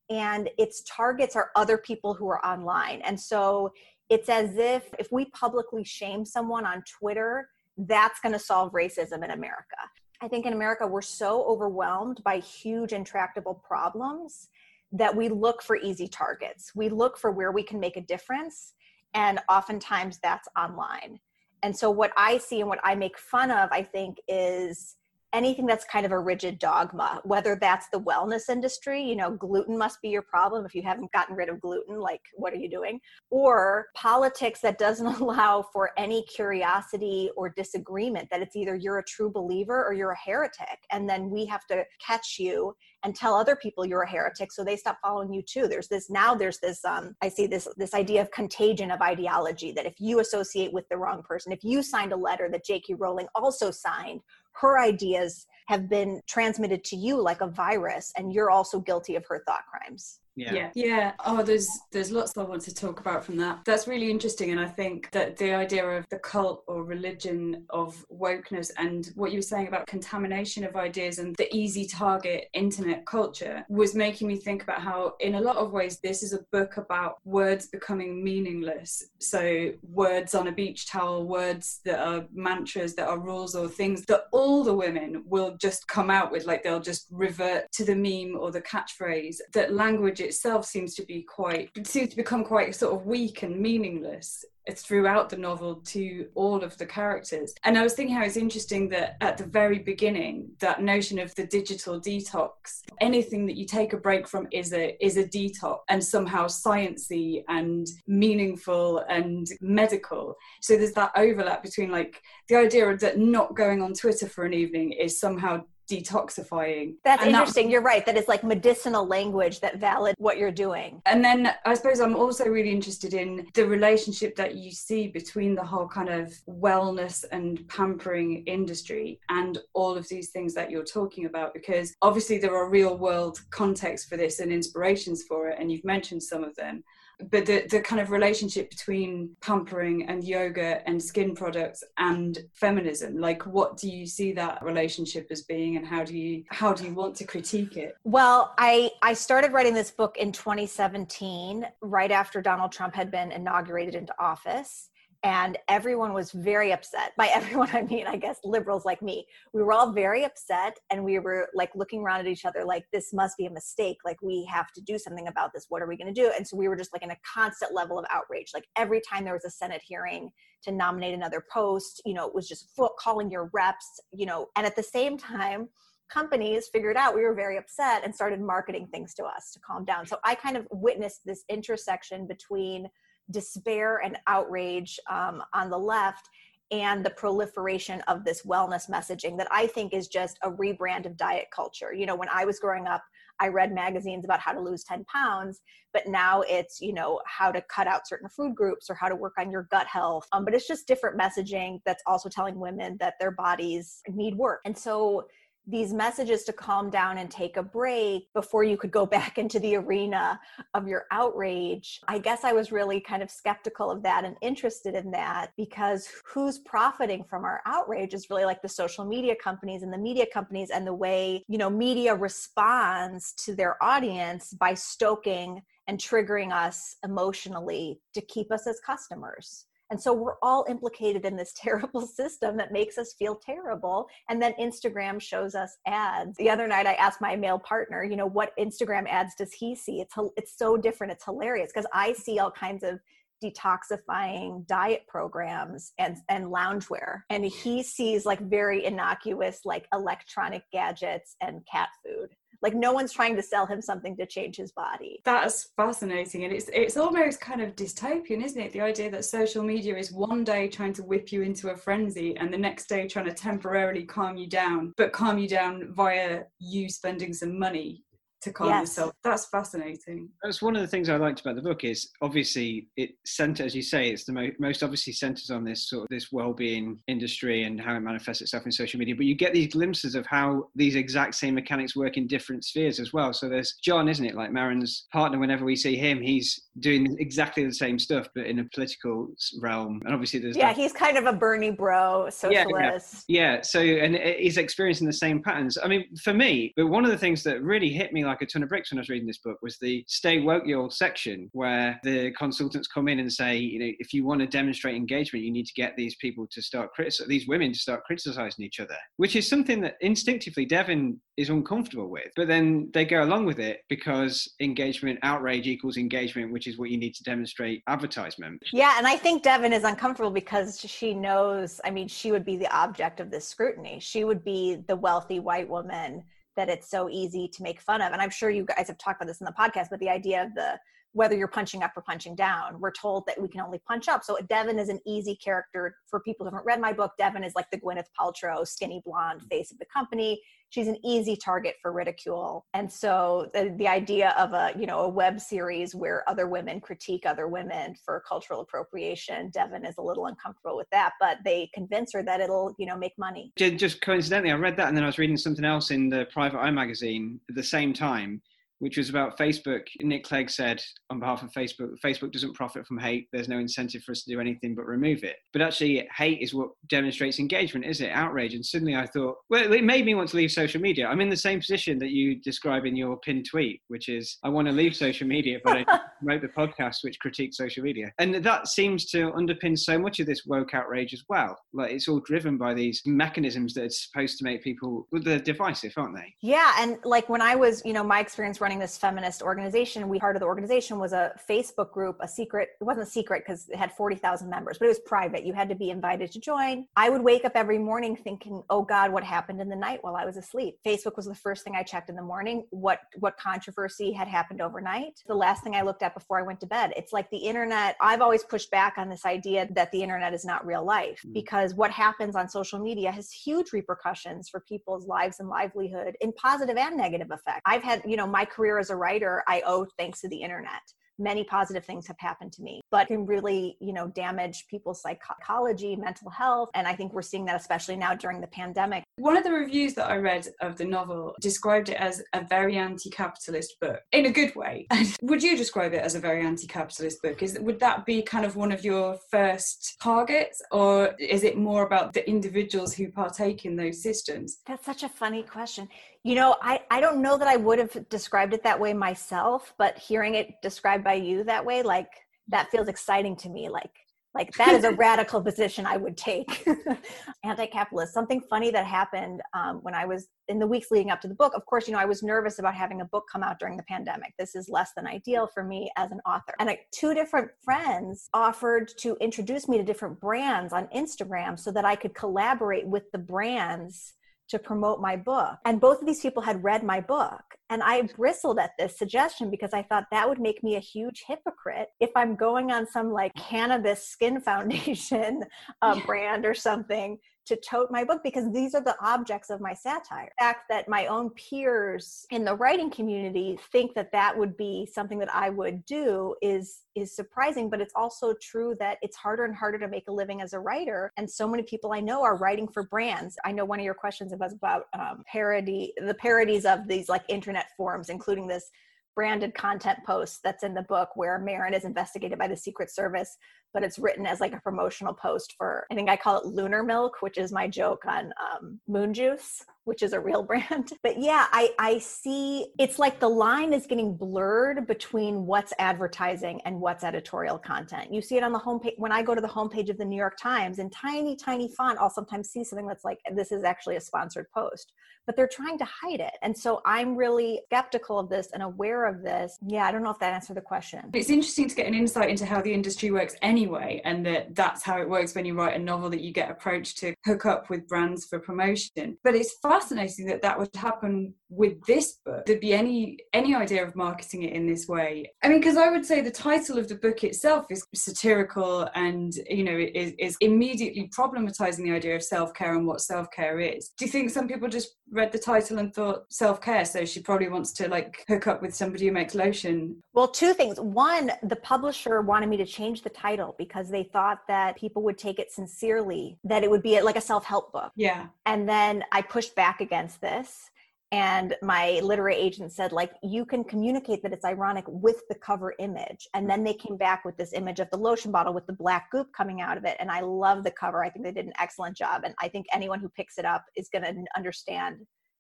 F: and its targets are other people who are online. And so it's as if if we publicly shame someone on Twitter, that's going to solve racism in America. I think in America we're so overwhelmed by huge intractable problems that we look for easy targets. We look for where we can make a difference and oftentimes that's online. And so what I see and what I make fun of I think is anything that's kind of a rigid dogma, whether that's the wellness industry, you know, gluten must be your problem. If you haven't gotten rid of gluten, like, what are you doing? Or politics that doesn't allow for any curiosity or disagreement, that it's either you're a true believer or you're a heretic. And then we have to catch you and tell other people you're a heretic so they stop following you too. There's this now there's this um i see this this idea of contagion of ideology that if you associate with the wrong person if you signed a letter that j.k rowling also signed her ideas have been transmitted to you like a virus and you're also guilty of her thought crimes
B: Yeah.
A: yeah. Yeah. Oh there's there's lots i want to talk about from that. That's really interesting and i think that the idea of the cult or religion of wokeness and what you were saying about contamination of ideas and the easy target internet culture was making me think about how in a lot of ways this is a book about words becoming meaningless. So words on a beach towel words that are mantras that are rules or things that all the women will just come out with like they'll just revert to the meme or the catchphrase that language itself seems to be quite seems to become quite sort of weak and meaningless throughout the novel to all of the characters. And I was thinking how it's interesting that at the very beginning, that notion of the digital detox, anything that you take a break from is a is a detox and somehow sciency and meaningful and medical. So there's that overlap between like the idea that not going on Twitter for an evening is somehow detoxifying.
F: That's
A: And that-
F: interesting. You're right. That is like medicinal language that valid what you're doing.
A: And then I suppose I'm also really interested in the relationship that you see between the whole kind of wellness and pampering industry and all of these things that you're talking about, because obviously there are real world contexts for this and inspirations for it, and you've mentioned some of them. But the, the kind of relationship between pampering and yoga and skin products and feminism, like what do you see that relationship as being and how do you how do you want to critique it?
F: Well, I I started writing this book in 2017, right after Donald Trump had been inaugurated into office. And everyone was very upset. By everyone, I mean, I guess liberals like me. We were all very upset and we were like looking around at each other like, this must be a mistake. Like, we have to do something about this. What are we going to do? And so we were just like in a constant level of outrage. Like, every time there was a Senate hearing to nominate another post, you know, it was just calling your reps, you know, and at the same time, companies figured out we were very upset and started marketing things to us to calm down. So I kind of witnessed this intersection between despair and outrage um, on the left and the proliferation of this wellness messaging that I think is just a rebrand of diet culture. You know, when I was growing up, I read magazines about how to lose 10 pounds, but now it's, you know, how to cut out certain food groups or how to work on your gut health. Um, but it's just different messaging that's also telling women that their bodies need work. And so these messages to calm down and take a break before you could go back into the arena of your outrage. I guess I was really kind of skeptical of that and interested in that because who's profiting from our outrage is really like the social media companies and the media companies and the way, you know, media responds to their audience by stoking and triggering us emotionally to keep us as customers. And so we're all implicated in this terrible system that makes us feel terrible. And then Instagram shows us ads. The other night I asked my male partner, you know, what Instagram ads does he see? It's it's so different. It's hilarious because I see all kinds of detoxifying diet programs and and loungewear and he sees like very innocuous like electronic gadgets and cat food like no one's trying to sell him something to change his body
A: That's fascinating, and it's it's almost kind of dystopian, isn't it? The idea that social media is one day trying to whip you into a frenzy, and the next day trying to temporarily calm you down, but calm you down via you spending some money to calm
F: Yes.
A: yourself. That's fascinating.
B: That's one of the things I liked about the book is obviously it centers, as you say, it's the mo- most obviously centers on this sort of this well-being industry and how it manifests itself in social media. But you get these glimpses of how these exact same mechanics work in different spheres as well. So there's John, isn't it? Like Maren's partner. Whenever we see him, he's doing exactly the same stuff, but in a political realm. And obviously there's
F: yeah
B: that-
F: he's kind of a bernie bro
B: Yeah, yeah. yeah so and uh, he's experiencing the same patterns i mean for me but one of the things that really hit me like a ton of bricks when i was reading this book was the stay woke your section where the consultants come in and say you know if you want to demonstrate engagement you need to get these people to start these women to start criticizing each other which is something that instinctively Devin is uncomfortable with but then they go along with it because engagement outrage equals engagement which is what you need to demonstrate advertisement
F: Yeah, and I think Devin is uncomfortable because she knows, I mean, she would be the object of this scrutiny. She would be the wealthy white woman that it's so easy to make fun of. And I'm sure you guys have talked about this in the podcast, but the idea of the whether you're punching up or punching down, we're told that we can only punch up. So Devin is an easy character for people who haven't read my book. Devin is like the Gwyneth Paltrow, skinny blonde face of the company. She's an easy target for ridicule. And so the, the idea of a, you know, a web series where other women critique other women for cultural appropriation, Devin is a little uncomfortable with that, but they convince her that it'll, you know, make money.
B: Just coincidentally, I read that and then I was reading something else in the Private Eye magazine at the same time, which was about Facebook. Nick Clegg said on behalf of Facebook, Facebook doesn't profit from hate. There's no incentive for us to do anything but remove it. But actually, hate is what demonstrates engagement, is it? Outrage. And suddenly I thought, well, it made me want to leave social media. I'm in the same position that you describe in your pinned tweet, which is I want to leave social media, but I wrote the podcast which critiques social media. And that seems to underpin so much of this woke outrage as well. Like it's all driven by these mechanisms that are supposed to make people, they're divisive, aren't they?
F: Yeah, and like when I was, you know, my experience running this feminist organization, we part of the organization was a Facebook group, a secret. It wasn't secret because it had forty thousand members, but it was private. You had to be invited to join. I would wake up every morning thinking, "Oh God, what happened in the night while I was asleep?" Facebook was the first thing I checked in the morning. What what controversy had happened overnight? The last thing I looked at at before I went to bed. It's like the internet, I've always pushed back on this idea that the internet is not real life
B: Mm.
F: because what happens on social media has huge repercussions for people's lives and livelihood in positive and negative effect. I've had, you know, my career as a writer, I owe thanks to the internet many positive things have happened to me but can really you know damage people's psychology mental health and i think we're seeing that especially now during the pandemic
A: One of the reviews that I read of the novel described it as a very anti-capitalist book in a good way. would you describe it as a very anti-capitalist book? Is would that be kind of one of your first targets, or is it more about the individuals who partake in those systems?
F: that's such a funny question you know i i don't know that i would have described it that way myself but hearing it described by you that way like that feels exciting to me. Like like that is a radical position i would take. Anti-capitalist something funny that happened um, when i was in the weeks leading up to the book. Of course you know i was nervous about having a book come out during the pandemic. This is less than ideal for me as an author. And like two different friends offered to introduce me to different brands on instagram so that i could collaborate with the brands to promote my book. And both of these people had read my book. And I bristled at this suggestion because I thought that would make me a huge hypocrite if I'm going on some like cannabis skin foundation uh, brand or something to tote my book because these are the objects of my satire. The fact that my own peers in the writing community think that that would be something that I would do is is surprising, but it's also true that it's harder and harder to make a living as a writer. And so many people I know are writing for brands. I know one of your questions was about um, parody, the parodies of these like internet forums, including this branded content post that's in the book where Maren is investigated by the Secret Service, but it's written as like a promotional post for, I think I call it Lunar Milk, which is my joke on um, Moon Juice, which is a real brand. But yeah, I, I see it's like the line is getting blurred between what's advertising and what's editorial content. You see it on the homepage. When I go to the homepage of the New York Times in tiny, tiny font, I'll sometimes see something that's like, this is actually a sponsored post but they're trying to hide it. And so I'm really skeptical of this and aware of this. Yeah, I don't know if that answered the question.
A: It's interesting to get an insight into how the industry works anyway, and that that's how it works when you write a novel that you get approached to hook up with brands for promotion. But it's fascinating that that would happen with this book. There'd be any any idea of marketing it in this way. I mean, because I would say the title of the book itself is satirical and you know is, is immediately problematizing the idea of self care and what self care is. Do you think some people just read the title and thought self care, so she probably wants to like hook up with somebody who makes lotion.
F: Well, two things. One, the publisher wanted me to change the title because they thought that people would take it sincerely, that it would be like a self help book.
A: Yeah.
F: And then I pushed back against this. And my literary agent said, like, you can communicate that it's ironic with the cover image. And then they came back with this image of the lotion bottle with the black goop coming out of it. And I love the cover. I think they did an excellent job. And I think anyone who picks it up is going to understand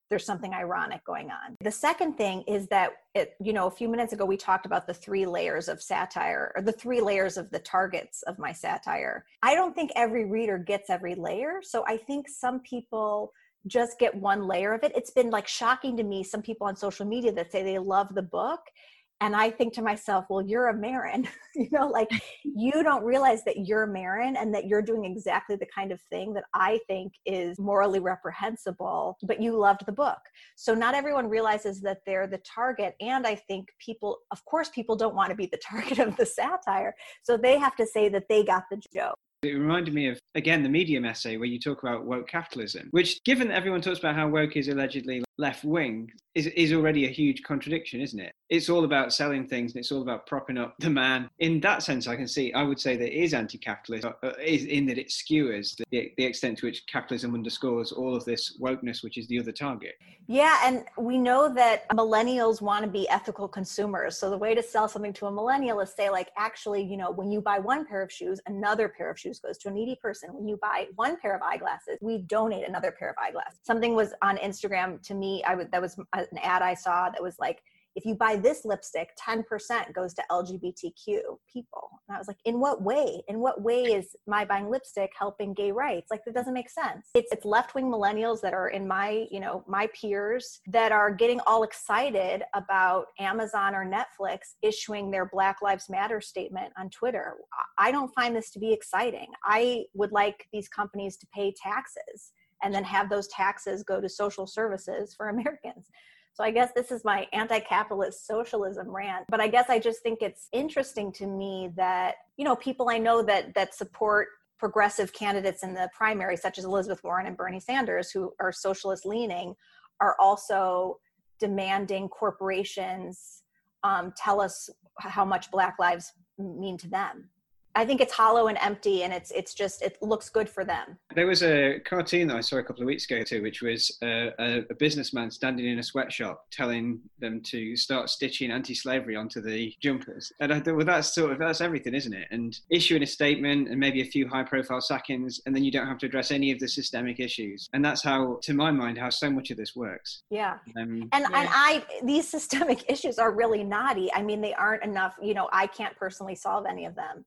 F: there's something ironic going on. The second thing is that it, you know, a few minutes ago we talked about the three layers of satire or the three layers of the targets of my satire. I don't think every reader gets every layer. So I think some people just get one layer of it. It's been like shocking to me some people on social media that say they love the book and I think to myself, well, you're a Maren, you know, like you don't realize that you're Maren and that you're doing exactly the kind of thing that I think is morally reprehensible, but you loved the book. So not everyone realizes that they're the target. And I think people, of course, people don't want to be the target of the satire. So they have to say that they got the joke.
B: It reminded me of, again, the Medium essay where you talk about woke capitalism, which, given that everyone talks about how woke is allegedly left wing, is, is already a huge contradiction, isn't it? It's all about selling things and it's all about propping up the man. In that sense, I can see, I would say that it is anti capitalist, uh, is in that it skewers the, the extent to which capitalism underscores all of this wokeness, which is the other target.
F: Yeah, and we know that millennials want to be ethical consumers. So the way to sell something to a millennial is say, like, actually, you know, when you buy one pair of shoes, another pair of shoes goes to a needy person. When you buy one pair of eyeglasses, we donate another pair of eyeglasses. Something was on Instagram to me. I would that was an ad I saw that was like, if you buy this lipstick, 10% goes to LGBTQ people. And I was like, in what way? In what way is my buying lipstick helping gay rights? Like that doesn't make sense. It's it's left-wing millennials that are in my, you know, my peers that are getting all excited about Amazon or Netflix issuing their Black Lives Matter statement on Twitter. I don't find this to be exciting. I would like these companies to pay taxes and then have those taxes go to social services for Americans. So I guess this is my anti-capitalist socialism rant. But I guess I just think it's interesting to me that, you know, people I know that that support progressive candidates in the primary, such as Elizabeth Warren and Bernie Sanders, who are socialist leaning, are also demanding corporations um, tell us how much Black lives mean to them. I think it's hollow and empty, and it's it's just it looks good for them.
B: There was a cartoon that I saw a couple of weeks ago too, which was a, a, a businessman standing in a sweatshop telling them to start stitching anti-slavery onto the jumpers. And I thought, well, that's sort of that's everything, isn't it? And issuing a statement and maybe a few high-profile sackings, and then you don't have to address any of the systemic issues. And that's how, to my mind, how so much of this works.
F: Yeah.
B: Um,
F: and
A: Yeah.
F: and i these systemic issues are really knotty i mean they aren't enough you know i can't personally solve any of them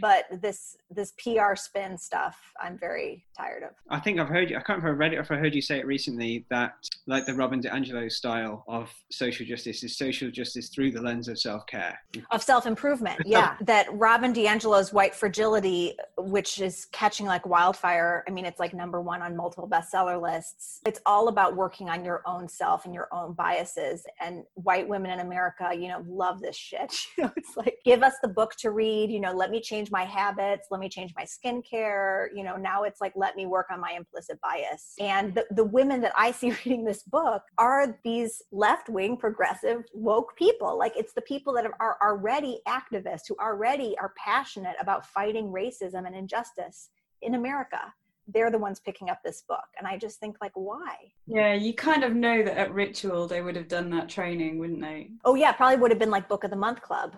F: but this this pr spin stuff i'm very tired of
B: I think I've heard you. I can't remember if I read it or if I heard you say it recently that, like the Robin DiAngelo style of social justice, is social justice through the lens of self-care.
F: of self-improvement yeah that robin diangelo's white fragility which is catching like wildfire i mean it's like number one on multiple bestseller lists it's all about working on your own self and your own biases and white women in america you know love this shit you know it's like give us the book to read you know let me change my habits let me change my skincare you know now it's like let me work on my implicit bias. And the, the women that i see reading this book are these left-wing progressive woke people. Like it's the people that are already activists who already are passionate about fighting racism and injustice in america. They're the ones picking up this book. And i just think like why?
A: Yeah, you kind of know that at Ritual they would have done that training, wouldn't they?
F: oh yeah probably would have been like book of the month club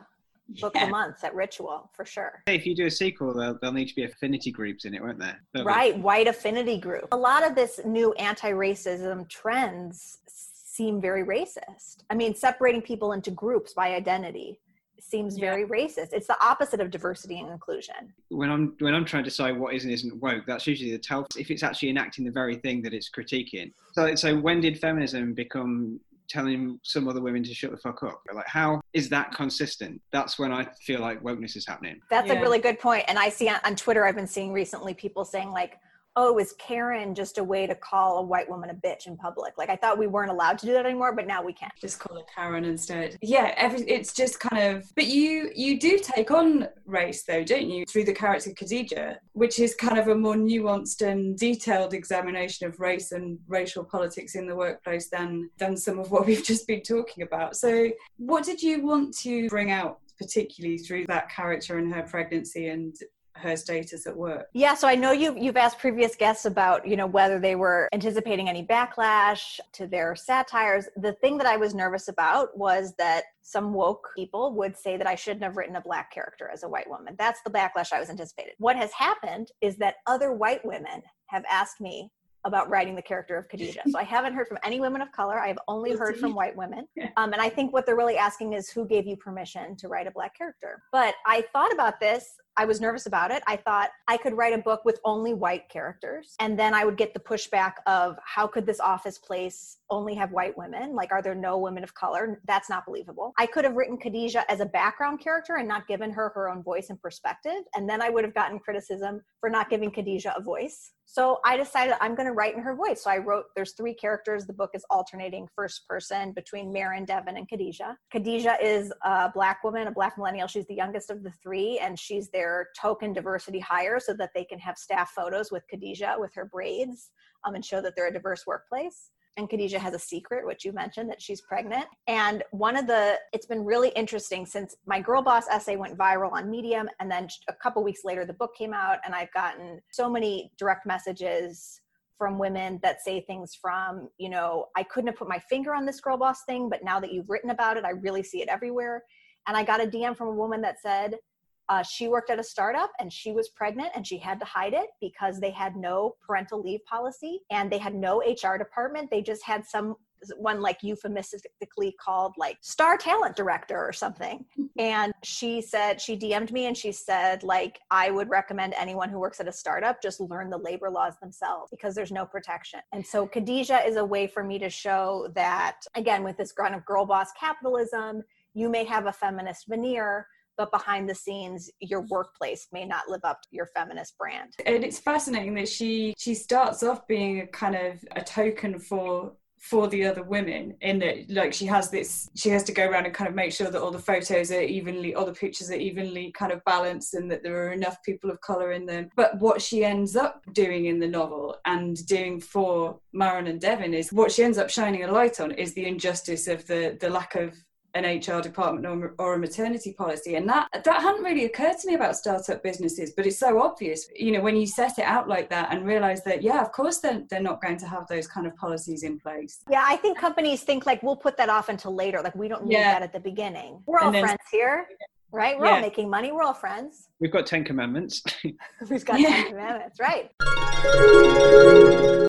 F: book
A: Yeah.
F: the month at ritual for sure
B: If you do a sequel, there'll, there'll need to be affinity groups in it, won't there? There'll be-
F: right white affinity group a lot of this new anti-racism trends seem very racist i mean separating people into groups by identity seems
A: Yeah.
F: very racist it's the opposite of diversity and inclusion
B: When I'm when I'm trying to decide what is and isn't woke, that's usually the tell if it's actually enacting the very thing that it's critiquing. So so when did feminism become telling some other women to shut the fuck up? Like how is that consistent? That's when I feel like wokeness is happening.
F: That's
A: Yeah.
F: a really good point. And I see on, on Twitter, I've been seeing recently people saying like, "Oh, is Karen just a way to call a white woman a bitch in public?" Like I thought we weren't allowed to do that anymore, but now we can.
A: Just call her Karen instead. Yeah, every, it's just kind of. But you you do take on race though, don't you? Through the character Khadijah, which is kind of a more nuanced and detailed examination of race and racial politics in the workplace than than some of what we've just been talking about. So, what did you want to bring out particularly through that character and her pregnancy and her status at work?
F: Yeah, so I know you've you've asked previous guests about you know whether they were anticipating any backlash to their satires. The thing that I was nervous about was that some woke people would say that I shouldn't have written a black character as a white woman. That's the backlash I was anticipating. What has happened is that other white women have asked me about writing the character of Khadijah. So I haven't heard from any women of color. I have only heard from white women. Um, and I think what they're really asking is who gave you permission to write a black character? But I thought about this. I was nervous about it. I thought I could write a book with only white characters. And then I would get the pushback of how could this office place only have white women? Like, are there no women of color? That's not believable. I could have written Khadijah as a background character and not given her her own voice and perspective. And then I would have gotten criticism for not giving Khadijah a voice. So I decided I'm going to write in her voice. So I wrote, there's three characters. The book is alternating first person between Maren, Devin, and Khadijah. Khadijah is a black woman, a black millennial. She's the youngest of the three, and she's their token diversity hire so that they can have staff photos with Khadijah with her braids um, and show that they're a diverse workplace. And Khadijah has a secret, which you mentioned that she's pregnant. And one of the, it's been really interesting since my Girl Boss essay went viral on Medium. And then a couple weeks later, the book came out, and I've gotten so many direct messages from women that say things from, you know, I couldn't have put my finger on this Girl Boss thing, but now that you've written about it, I really see it everywhere. And I got a DM from a woman that said, uh, she worked at a startup and she was pregnant and she had to hide it because they had no parental leave policy and they had no HR department. They just had some one like euphemistically called like star talent director or something. And she said, she DM'd me and she said, like, I would recommend anyone who works at a startup just learn the labor laws themselves because there's no protection. And so Khadijah is a way for me to show that, again, with this kind of girl boss capitalism, you may have a feminist veneer, but behind the scenes your workplace may not live up to your feminist brand.
A: And it's fascinating that she she starts off being a kind of a token for for the other women in that like she has this she has to go around and kind of make sure that all the photos are evenly all the pictures are evenly kind of balanced and that there are enough people of color in them. But what she ends up doing in the novel and doing for Maren and Devin is what she ends up shining a light on is the injustice of the the lack of an HR department or, or, a maternity policy. And that that hadn't really occurred to me about startup businesses, but it's so obvious, you know, when you set it out like that and realize that, yeah, of course they're, they're not going to have those kind of policies in place.
F: Yeah, I think companies think like we'll put that off until later. Like we don't need yeah. that at the beginning. We're all then, friends here. Right? We're yeah. all making money. We're all friends.
B: We've got 10 commandments.
F: We've got yeah. 10 commandments, right.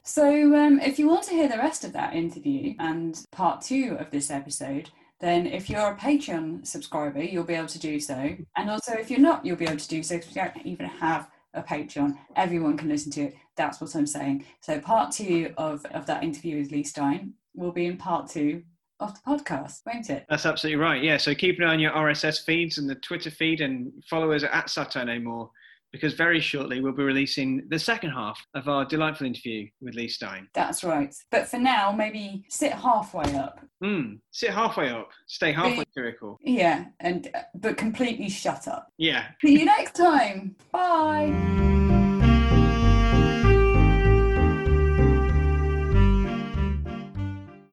A: So, um, if you want to hear the rest of that interview and part two of this episode, then if you're a Patreon subscriber, you'll be able to do so. Mm-hmm. And also, if you're not, you'll be able to do so because we don't even have a Patreon. Everyone can listen to it. That's what I'm saying. So, part two of, of that interview with Leigh Stein will be in part two of the podcast, won't it?
B: That's absolutely right. Yeah. So, keep an eye on your RSS feeds and the Twitter feed and follow us at Satire No More because very shortly we'll be releasing the second half of our delightful interview with Leigh Stein.
A: That's right. But for now, maybe sit halfway up.
B: Hmm. sit halfway up. Stay halfway spherical.
A: Yeah, and uh, but completely shut up.
B: Yeah.
A: See you next time. Bye.